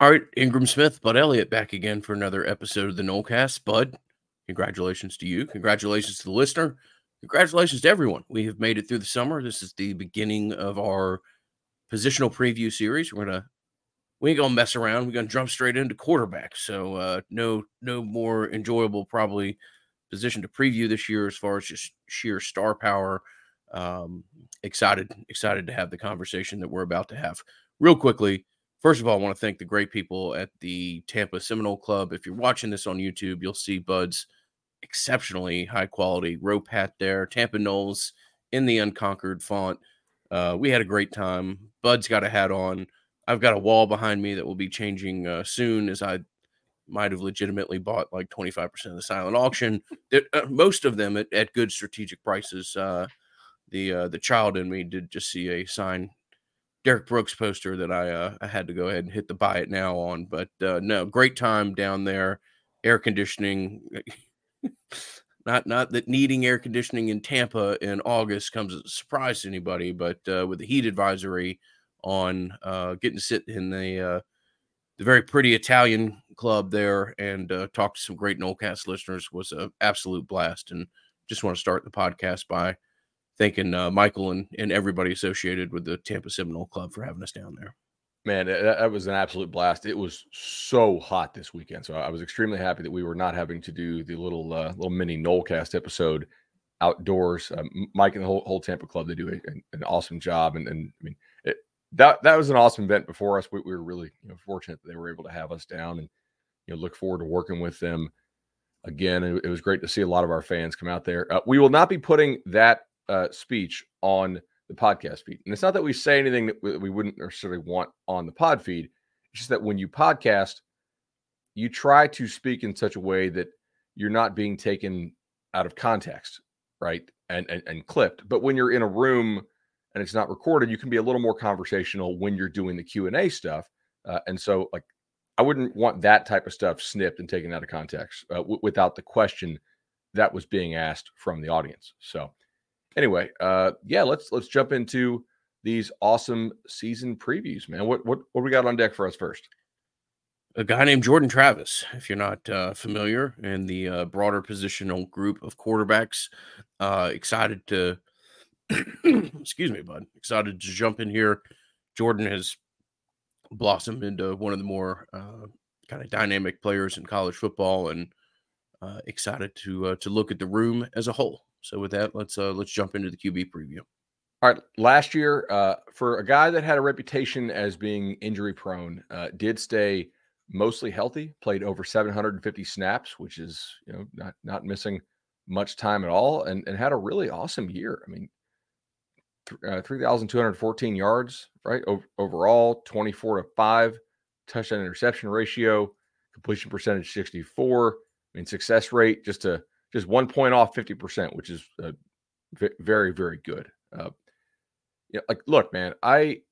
All right, Ingram Smith, Bud Elliott back again for another episode of the Nolecast. Bud, congratulations to you. Congratulations to the listener. Congratulations to everyone. We have made it through the summer. This is the beginning of our positional preview series. We're gonna we ain't gonna mess around. We're gonna jump straight into quarterback. So uh no no more enjoyable probably position to preview this year as far as just sheer star power. Um excited, excited to have the conversation that we're about to have. Real quickly, First of all, I want to thank the great people at the Tampa Seminole Club. If you're watching this on YouTube, you'll see Bud's exceptionally high quality rope hat there, Tampa Noles in the unconquered font. Uh, we had a great time. Bud's got a hat on. I've got a wall behind me that will be changing uh, soon, as I might have legitimately bought like 25% of the silent auction. uh, most of them at, at good strategic prices. Uh, the uh, the child in me did just see a sign Derrick Brooks poster that I uh, I had to go ahead and hit the buy it now on. But uh, no, great time down there. Air conditioning. not not that needing air conditioning in Tampa in August comes as a surprise to anybody, but uh, with the heat advisory on, uh, getting to sit in the uh, the very pretty Italian club there and uh, talk to some great Nolecast listeners was an absolute blast. And just want to start the podcast by thanking uh, Michael and, and everybody associated with the Tampa Seminole Club for having us down there. Man, that, was an absolute blast. It was so hot this weekend, so I was extremely happy that we were not having to do the little uh, little mini Nolecast episode outdoors. Um, Mike and the whole, whole Tampa Club they do a, an awesome job, and, and I mean it, that that was an awesome event before us. We, we were really you know, fortunate that they were able to have us down, and you know look forward to working with them again. It, it was great to see a lot of our fans come out there. Uh, we will not be putting that uh, speech on the podcast feed. And it's not that we say anything that we, wouldn't necessarily want on the pod feed. It's just that when you podcast, you try to speak in such a way that you're not being taken out of context, right? And, and and clipped. But when you're in a room and it's not recorded, you can be a little more conversational when you're doing the Q and A stuff. Uh, and so, like, I wouldn't want that type of stuff snipped and taken out of context uh, w- without the question that was being asked from the audience. So, anyway, uh, yeah, let's let's jump into these awesome season previews, man. What what what we got on deck for us first? A guy named Jordan Travis, if you're not uh, familiar, in the uh, broader positional group of quarterbacks. Uh, excited to, excuse me, bud. Excited to jump in here. Jordan has blossomed into one of the more uh, kind of dynamic players in college football, and uh, excited to uh, to look at the room as a whole. So with that, let's uh let's jump into the QB preview. All right, last year, uh, for a guy that had a reputation as being injury prone, uh, did stay mostly healthy, played over 750 snaps, which is you know not not missing much time at all, and and had a really awesome year. I mean, uh, 3,214 yards, right? O- overall, 24 to five touchdown interception ratio, completion percentage 64. I mean, success rate just to just one point off 50%, which is uh, very, very good. Uh, yeah, like, look, man, I,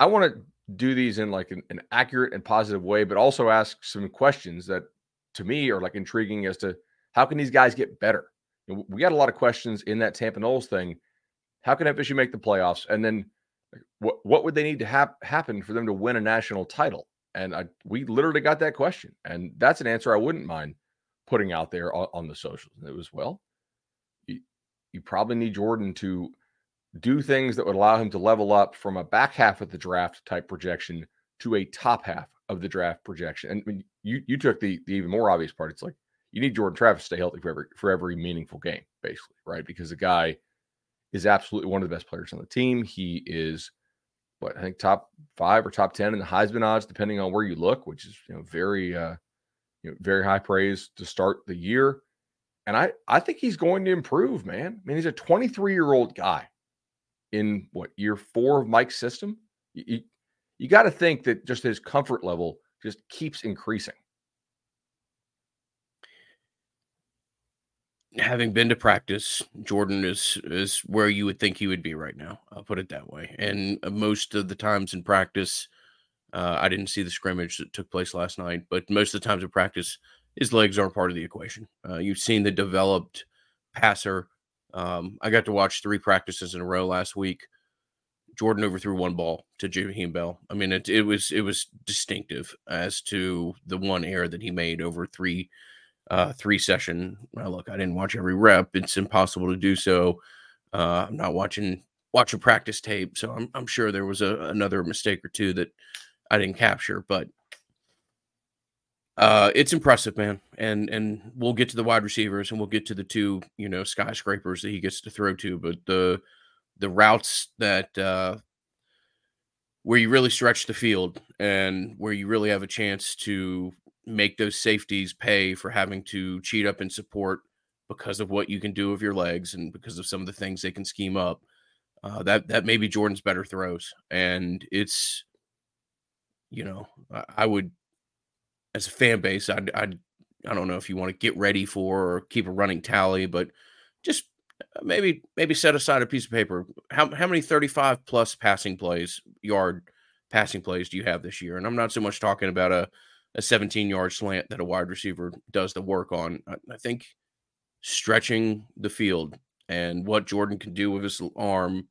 I want to do these in like an, an, accurate and positive way, but also ask some questions that to me are like intriguing as to how can these guys get better? We got a lot of questions in that Tampa Noles thing. How can FSU make the playoffs? And then what, what would they need to happen for them to win a national title? And I, we literally got that question. And that's an answer I wouldn't mind putting out there on, on the socials. And it was, well, you, you probably need Jordan to do things that would allow him to level up from a back half of the draft type projection to a top half of the draft projection. And I mean, you you took the, the even more obvious part. It's like you need Jordan Travis to stay healthy for every for every meaningful game, basically, right? Because the guy is absolutely one of the best players on the team. He is what I think top five or top ten in the Heisman odds, depending on where you look, which is you know very uh, you know, very high praise to start the year. And I, I think he's going to improve, man. I mean, he's a 23 year old guy in what year four of Mike's system. You, you, you got to think that just his comfort level just keeps increasing. Having been to practice, Jordan is is where you would think he would be right now. I'll put it that way. And uh, most of the times in practice, uh, I didn't see the scrimmage that took place last night, but most of the times in practice, his legs aren't part of the equation. Uh, you've seen the developed passer. Um, I got to watch three practices in a row last week. Jordan overthrew one ball to Jaheim Bell. I mean, it it was it was distinctive as to the one error that he made over three uh three session. Well, look, I didn't watch every rep. It's impossible to do so. Uh, I'm not watching watching practice tape, so I'm I'm sure there was a, another mistake or two that I didn't capture, but uh, it's impressive, man. And and we'll get to the wide receivers and we'll get to the two, you know, skyscrapers that he gets to throw to, but the the routes that uh where you really stretch the field and where you really have a chance to make those safeties pay for having to cheat up in support because of what you can do with your legs and because of some of the things they can scheme up. Uh, that that may be Jordan's better throws, and it's you know I would as a fan base I'd, I'd I don't know if you want to get ready for or keep a running tally, but just uh, maybe maybe set aside a piece of paper. How how many 35 plus passing plays, yard passing plays do you have this year? And I'm not so much talking about a a 17 yard slant that a wide receiver does the work on. I, I think stretching the field and what Jordan can do with his arm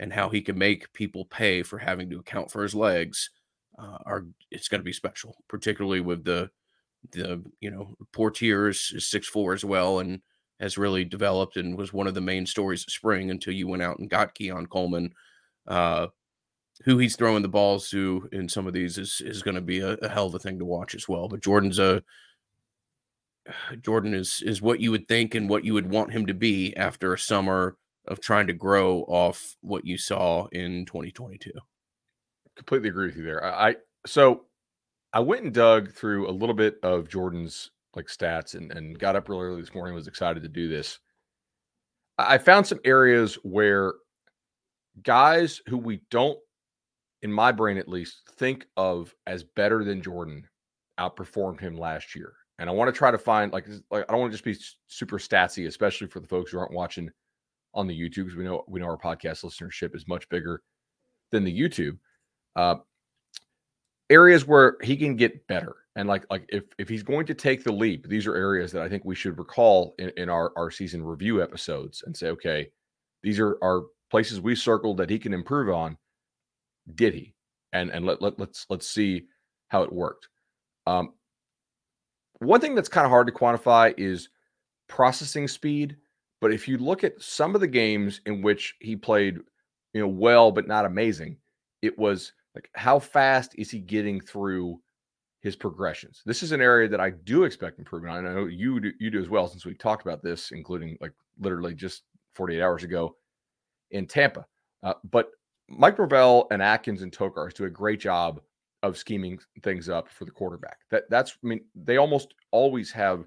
and how he can make people pay for having to account for his legs uh, are it's going to be special, particularly with the the you know Poitier is six four as well and has really developed and was one of the main stories of spring until you went out and got Keon Coleman. Uh, who he's throwing the balls to in some of these is is going to be a, a, hell of a thing to watch as well. But Jordan's a Jordan is is what you would think and what you would want him to be after a summer of trying to grow off what you saw in 2022. Completely agree with you there. I so I went and dug through a little bit of Jordan's like stats and, and got up really early this morning, was excited to do this. I found some areas where guys who we don't, in my brain at least, think of as better than Jordan outperformed him last year. And I want to try to find like, like I don't want to just be super statsy, especially for the folks who aren't watching on the YouTube because we know we know our podcast listenership is much bigger than the YouTube. Uh, areas where he can get better. And like like if if he's going to take the leap these are areas that i think we should recall in, in our our season review episodes and say okay these are are places we circled that he can improve on. Did he? And and let, let let's let's see how it worked. Um one thing that's kind of hard to quantify is processing speed but if you look at some of the games in which he played you know well but not amazing it was like how fast is he getting through his progressions? This is an area that I do expect improvement on. I know you do, you do as well, since we talked about this, including like literally just 48 hours ago in Tampa. Uh, but Mike Norvell and Atkins and Tokarz do a great job of scheming things up for the quarterback. That that's I mean they almost always have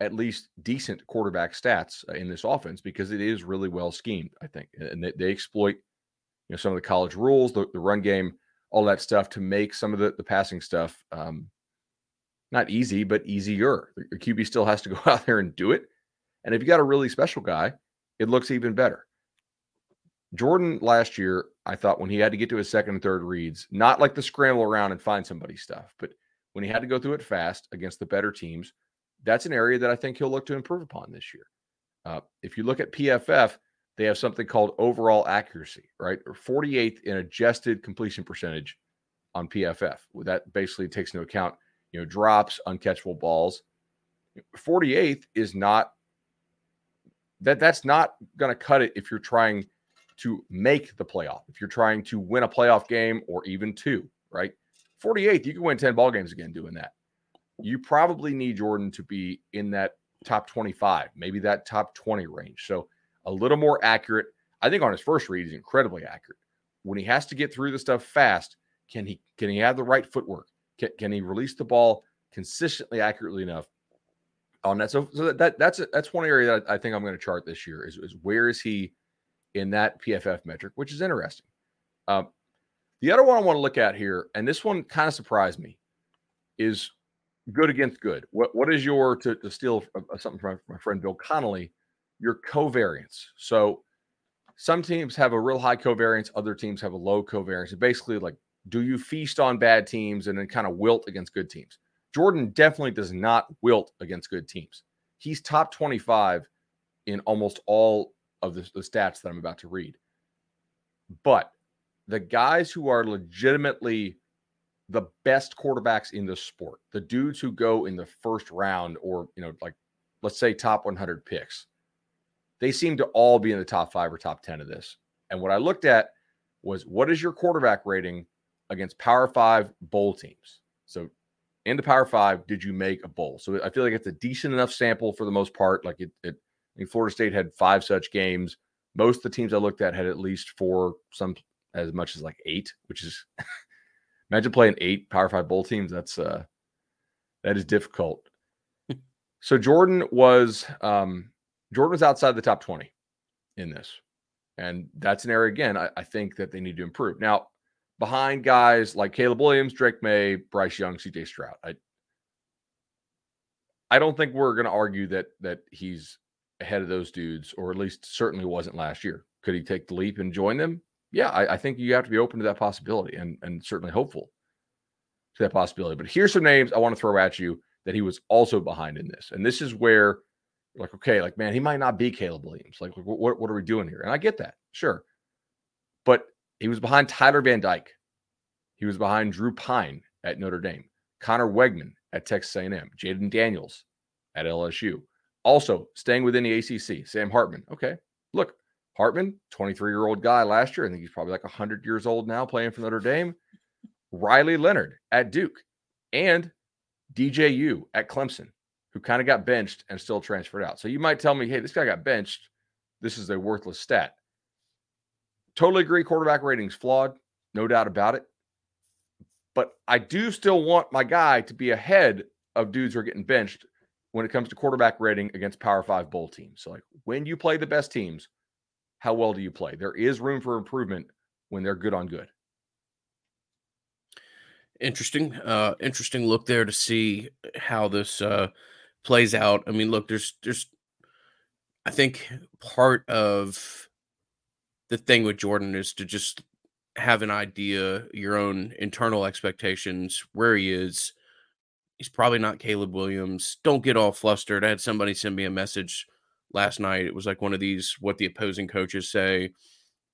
at least decent quarterback stats uh, in this offense because it is really well schemed. I think, and they, they exploit you know some of the college rules, the, the run game all that stuff to make some of the, the passing stuff um, not easy, but easier. Your QB still has to go out there and do it. And if you got a really special guy, it looks even better. Jordan last year, I thought when he had to get to his second and third reads, not like the scramble around and find somebody stuff, but when he had to go through it fast against the better teams, that's an area that I think he'll look to improve upon this year. Uh, if you look at PFF, they have something called overall accuracy, right? Or 48th in adjusted completion percentage on PFF. That basically takes into account, you know, drops, uncatchable balls. 48th is not that that's not going to cut it if you're trying to make the playoff. If you're trying to win a playoff game or even two, right? 48th, you can win 10 ball games again doing that. You probably need Jordan to be in that top 25, maybe that top 20 range. So a little more accurate. I think on his first read, he's incredibly accurate. When he has to get through the stuff fast, can he can he have the right footwork? Can, can he release the ball consistently accurately enough on that? So, so that, that's that's one area that I think I'm going to chart this year is, is where is he in that PFF metric, which is interesting. Um, the other one I want to look at here, and this one kind of surprised me, is good against good. What what is your to, to steal something from my friend Bill Connolly? Your covariance. So some teams have a real high covariance, other teams have a low covariance. Basically, like, do you feast on bad teams and then kind of wilt against good teams? Jordan definitely does not wilt against good teams. He's top 25 in almost all of the, the stats that I'm about to read. But the guys who are legitimately the best quarterbacks in the sport, the dudes who go in the first round or, you know, like let's say top 100 picks, they seem to all be in the top five or top 10 of this. And what I looked at was what is your quarterback rating against Power Five bowl teams? So, in the Power Five, did you make a bowl? So, I feel like it's a decent enough sample for the most part. Like it, it I mean, Florida State had five such games. Most of the teams I looked at had at least four, some as much as like eight, which is imagine playing eight Power Five bowl teams. That's uh that is difficult. so Jordan was um Jordan was outside the top 20 in this. And that's an area, again, I, I, think that they need to improve. Now, behind guys like Caleb Williams, Drake Maye, Bryce Young, CJ Stroud, I, I don't think we're going to argue that that he's ahead of those dudes, or at least certainly wasn't last year. Could he take the leap and join them? Yeah, I, I think you have to be open to that possibility and, and certainly hopeful to that possibility. But here's some names I want to throw at you that he was also behind in this. And this is where like, okay, like, man, he might not be Caleb Williams. Like, what, what are we doing here? And I get that, sure. But he was behind Tyler Van Dyke. He was behind Drew Pyne at Notre Dame, Conner Weigman at Texas A&M, Jayden Daniels at LSU. Also, staying within the ACC, Sam Hartman. Okay, look, Hartman, 23 year old guy last year. I think he's probably like 100 years old now playing for Notre Dame. Riley Leonard at Duke and DJU at Clemson who kind of got benched and still transferred out. So you might tell me, hey, this guy got benched. This is a worthless stat. Totally agree. Quarterback ratings flawed, no doubt about it. But I do still want my guy to be ahead of dudes who are getting benched when it comes to quarterback rating against Power Five bowl teams. So, like when you play the best teams, how well do you play? There is room for improvement when they're good on good. Interesting, uh, interesting look there to see how this uh, plays out. I mean, look, there's there's I think part of the thing with Jordan is to just have an idea, your own internal expectations, where he is. He's probably not Caleb Williams. Don't get all flustered. I had somebody send me a message last night. It was like one of these what the opposing coaches say.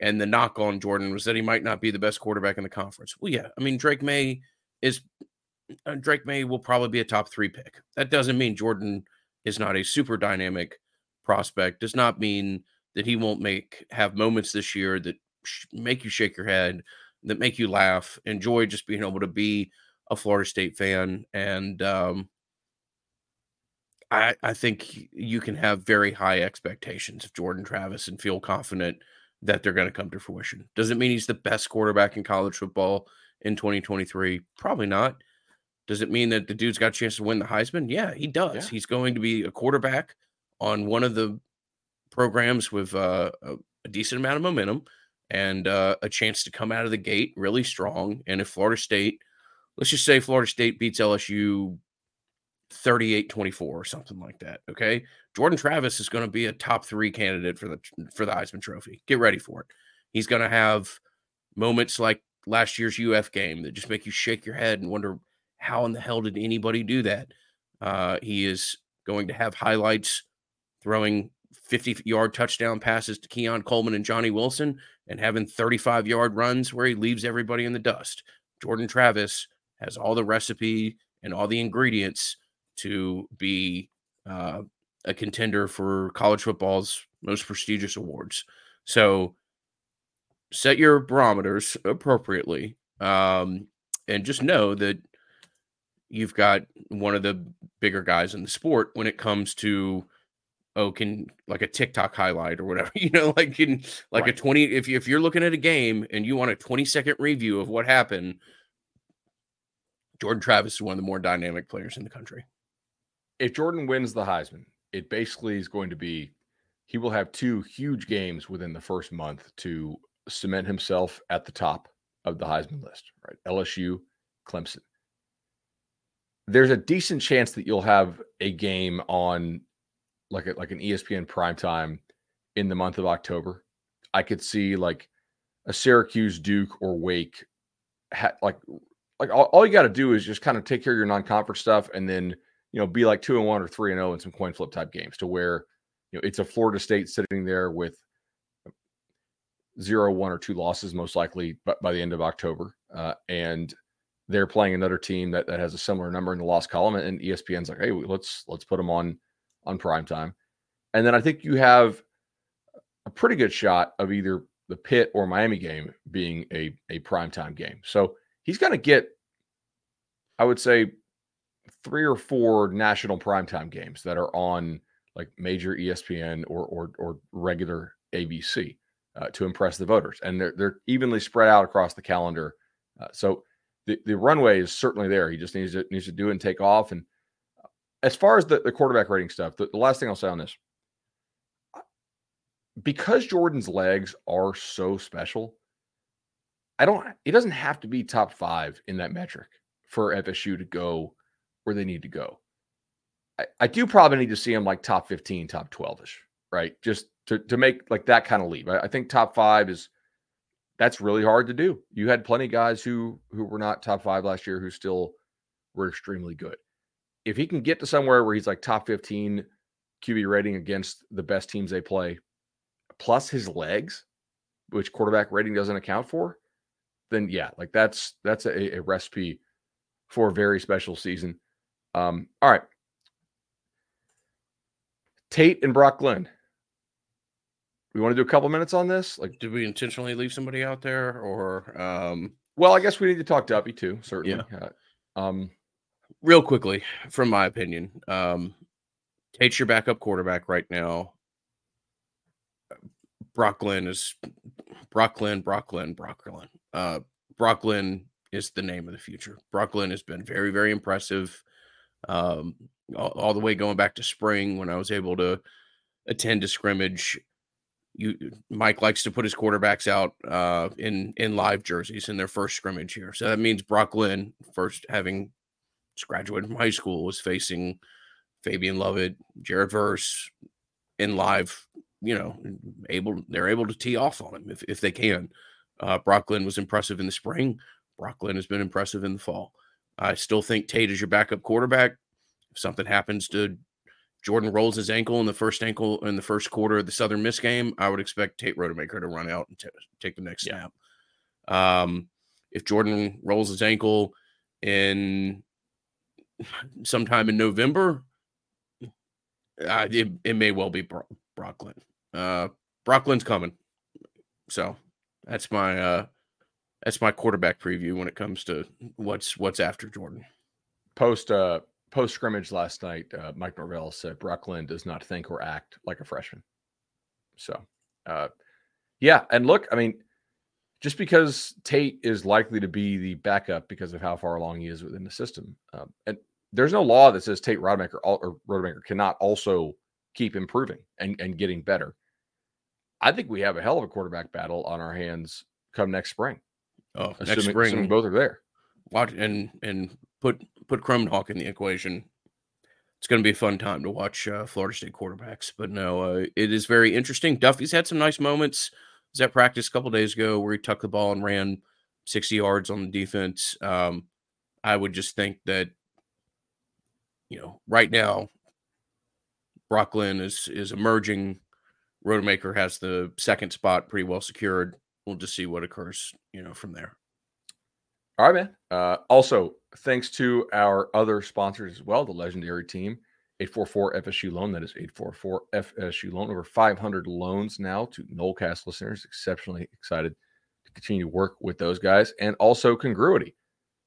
And the knock on Jordan was that he might not be the best quarterback in the conference. Well, yeah. I mean, Drake Maye is Drake Maye will probably be a top three pick. That doesn't mean Jordan is not a super dynamic prospect. Does not mean that he won't make have moments this year that sh- make you shake your head, that make you laugh, enjoy just being able to be a Florida State fan. And um, I, I think you can have very high expectations of Jordan Travis and feel confident that they're going to come to fruition. Does it mean he's the best quarterback in college football in 2023? Probably not. Does it mean that the dude's got a chance to win the Heisman? Yeah, he does. Yeah. He's going to be a quarterback on one of the programs with uh, a, a, decent amount of momentum and uh, a chance to come out of the gate really strong. And if Florida State, let's just say Florida State beats LSU 38 24 or something like that. Okay. Jordan Travis is going to be a top three candidate for the for the Heisman Trophy. Get ready for it. He's going to have moments like last year's UF game that just make you shake your head and wonder how in the hell did anybody do that? Uh, he is going to have highlights throwing 50 yard touchdown passes to Keon Coleman and Johnny Wilson and having 35 yard runs where he leaves everybody in the dust. Jordan Travis has all the recipe and all the ingredients to be uh, a contender for college football's most prestigious awards. So set your barometers appropriately um, and just know that you've got one of the bigger guys in the sport when it comes to oh can like a TikTok highlight or whatever you know like in like right. a 20 if you, if you're looking at a game and you want a 20 second review of what happened Jordan Travis is one of the more dynamic players in the country. If Jordan wins the Heisman, it basically is going to be he will have two huge games within the first month to cement himself at the top of the Heisman list, right? LSU, Clemson there's a decent chance that you'll have a game on like a, like an ESPN prime time in the month of October. I could see like a Syracuse, Duke, or Wake. Ha- like like all, all you got to do is just kind of take care of your non-conference stuff, and then you know be like two and one or three and zero oh in some coin flip type games to where you know it's a Florida State sitting there with zero, one, or two losses, most likely by, by the end of October. Uh, and they're playing another team that, that has a similar number in the loss column. And ESPN's like, hey, let's let's put them on on prime time. And then I think you have a pretty good shot of either the Pitt or Miami game being a a prime time game. So he's going to get, I would say, three or four national primetime games that are on like major ESPN or or, or regular ABC uh, to impress the voters, and they're they're evenly spread out across the calendar. Uh, so the, the runway is certainly there. He just needs to needs to do and take off. And uh, as far as the, the quarterback rating stuff, the, the last thing I'll say on this, because Jordan's legs are so special, I don't. It doesn't have to be top five in that metric for FSU to go where they need to go. I, I do probably need to see him like top 15, top 12 ish, right? Just to, to make like that kind of leap. I, I think top five is that's really hard to do. You had plenty of guys who who were not top five last year who still were extremely good. If he can get to somewhere where he's like top 15 QB rating against the best teams they play, plus his legs, which quarterback rating doesn't account for, then yeah, like that's that's a, a recipe for a very special season. Um, all right. Tate and Brock Glenn. We want to do a couple minutes on this? Like, did we intentionally leave somebody out there, or? um Well, I guess we need to talk Duffy too. Certainly. Yeah. Uh, um, real quickly, from my opinion, um, Tate's your backup quarterback right now. Brock Glenn is Brock Glenn, Brock Glenn, Brock Glenn. Uh, Brock Glenn is the name of the future. Brock Glenn has been very, very impressive. Um, all, all, the way going back to spring when I was able to attend a scrimmage. You Mike likes to put his quarterbacks out uh, in in live jerseys in their first scrimmage here. So that means Brock Glenn, first having graduated from high school, was facing Fabian Lovett, Jared Verse in live, you know, able they're able to tee off on him if, if they can. Uh, Brock Glenn was impressive in the spring. Brock Glenn has been impressive in the fall. I still think Tate is your backup quarterback. If something happens to Jordan rolls his ankle in the first ankle in the first quarter of the Southern Miss game, I would expect Tate Rodemaker to run out and t- take the next snap. Um, if Jordan rolls his ankle in sometime in November, uh, it, it may well be Bro- Brock Glenn. Uh, Brock Glenn's coming. So that's my uh, that's my quarterback preview when it comes to what's what's after Jordan. Post uh post scrimmage last night, uh, Mike Norvell said Brock Glenn does not think or act like a freshman. So, uh, yeah, and look, I mean, just because Tate is likely to be the backup because of how far along he is within the system, um, and there's no law that says Tate Rodemaker or Rodemaker cannot also keep improving and, and getting better. I think we have a hell of a quarterback battle on our hands come next spring. Oh, assuming, next spring, assuming both are there. Watch and and put put Kromenhoek in the equation. It's going to be a fun time to watch uh, Florida State quarterbacks. But no, uh, it is very interesting. Duffy's had some nice moments. Was at practice a couple days ago where he tucked the ball and ran 60 yards on the defense. Um, I would just think that, you know, right now, Brock Glenn is is emerging. Rodemaker has the second spot pretty well secured we'll just see what occurs, you know, from there. All right, man. Uh, also, thanks to our other sponsors as well, the legendary team, 844 FSU Loan. That is 844 FSU Loan. Over 500 loans now to Nolecast listeners. Exceptionally excited to continue to work with those guys. And also Congruity,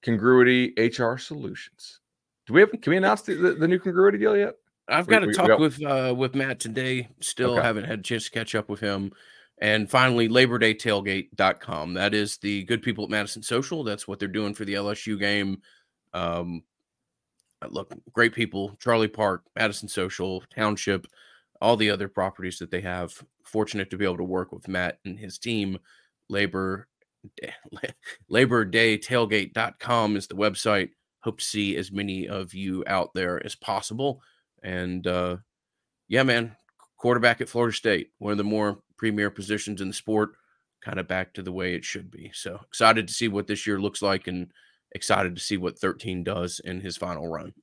Congruity HR Solutions. Do we have, can we announce the, the, the new Congruity deal yet? I've got to talk got... with uh, with Matt today. Still okay. haven't had a chance to catch up with him. And finally, Labor Day Tailgate.com. That is the good people at Madison Social. That's what they're doing for the LSU game. Um, look, great people, Charlie Park, Madison Social, Township, all the other properties that they have. Fortunate to be able to work with Matt and his team. Labor Labor Day Tailgate.com is the website. Hope to see as many of you out there as possible. And uh, yeah, man, quarterback at Florida State, one of the more premier positions in the sport, kind of back to the way it should be. So excited to see what this year looks like and excited to see what 13 does in his final run.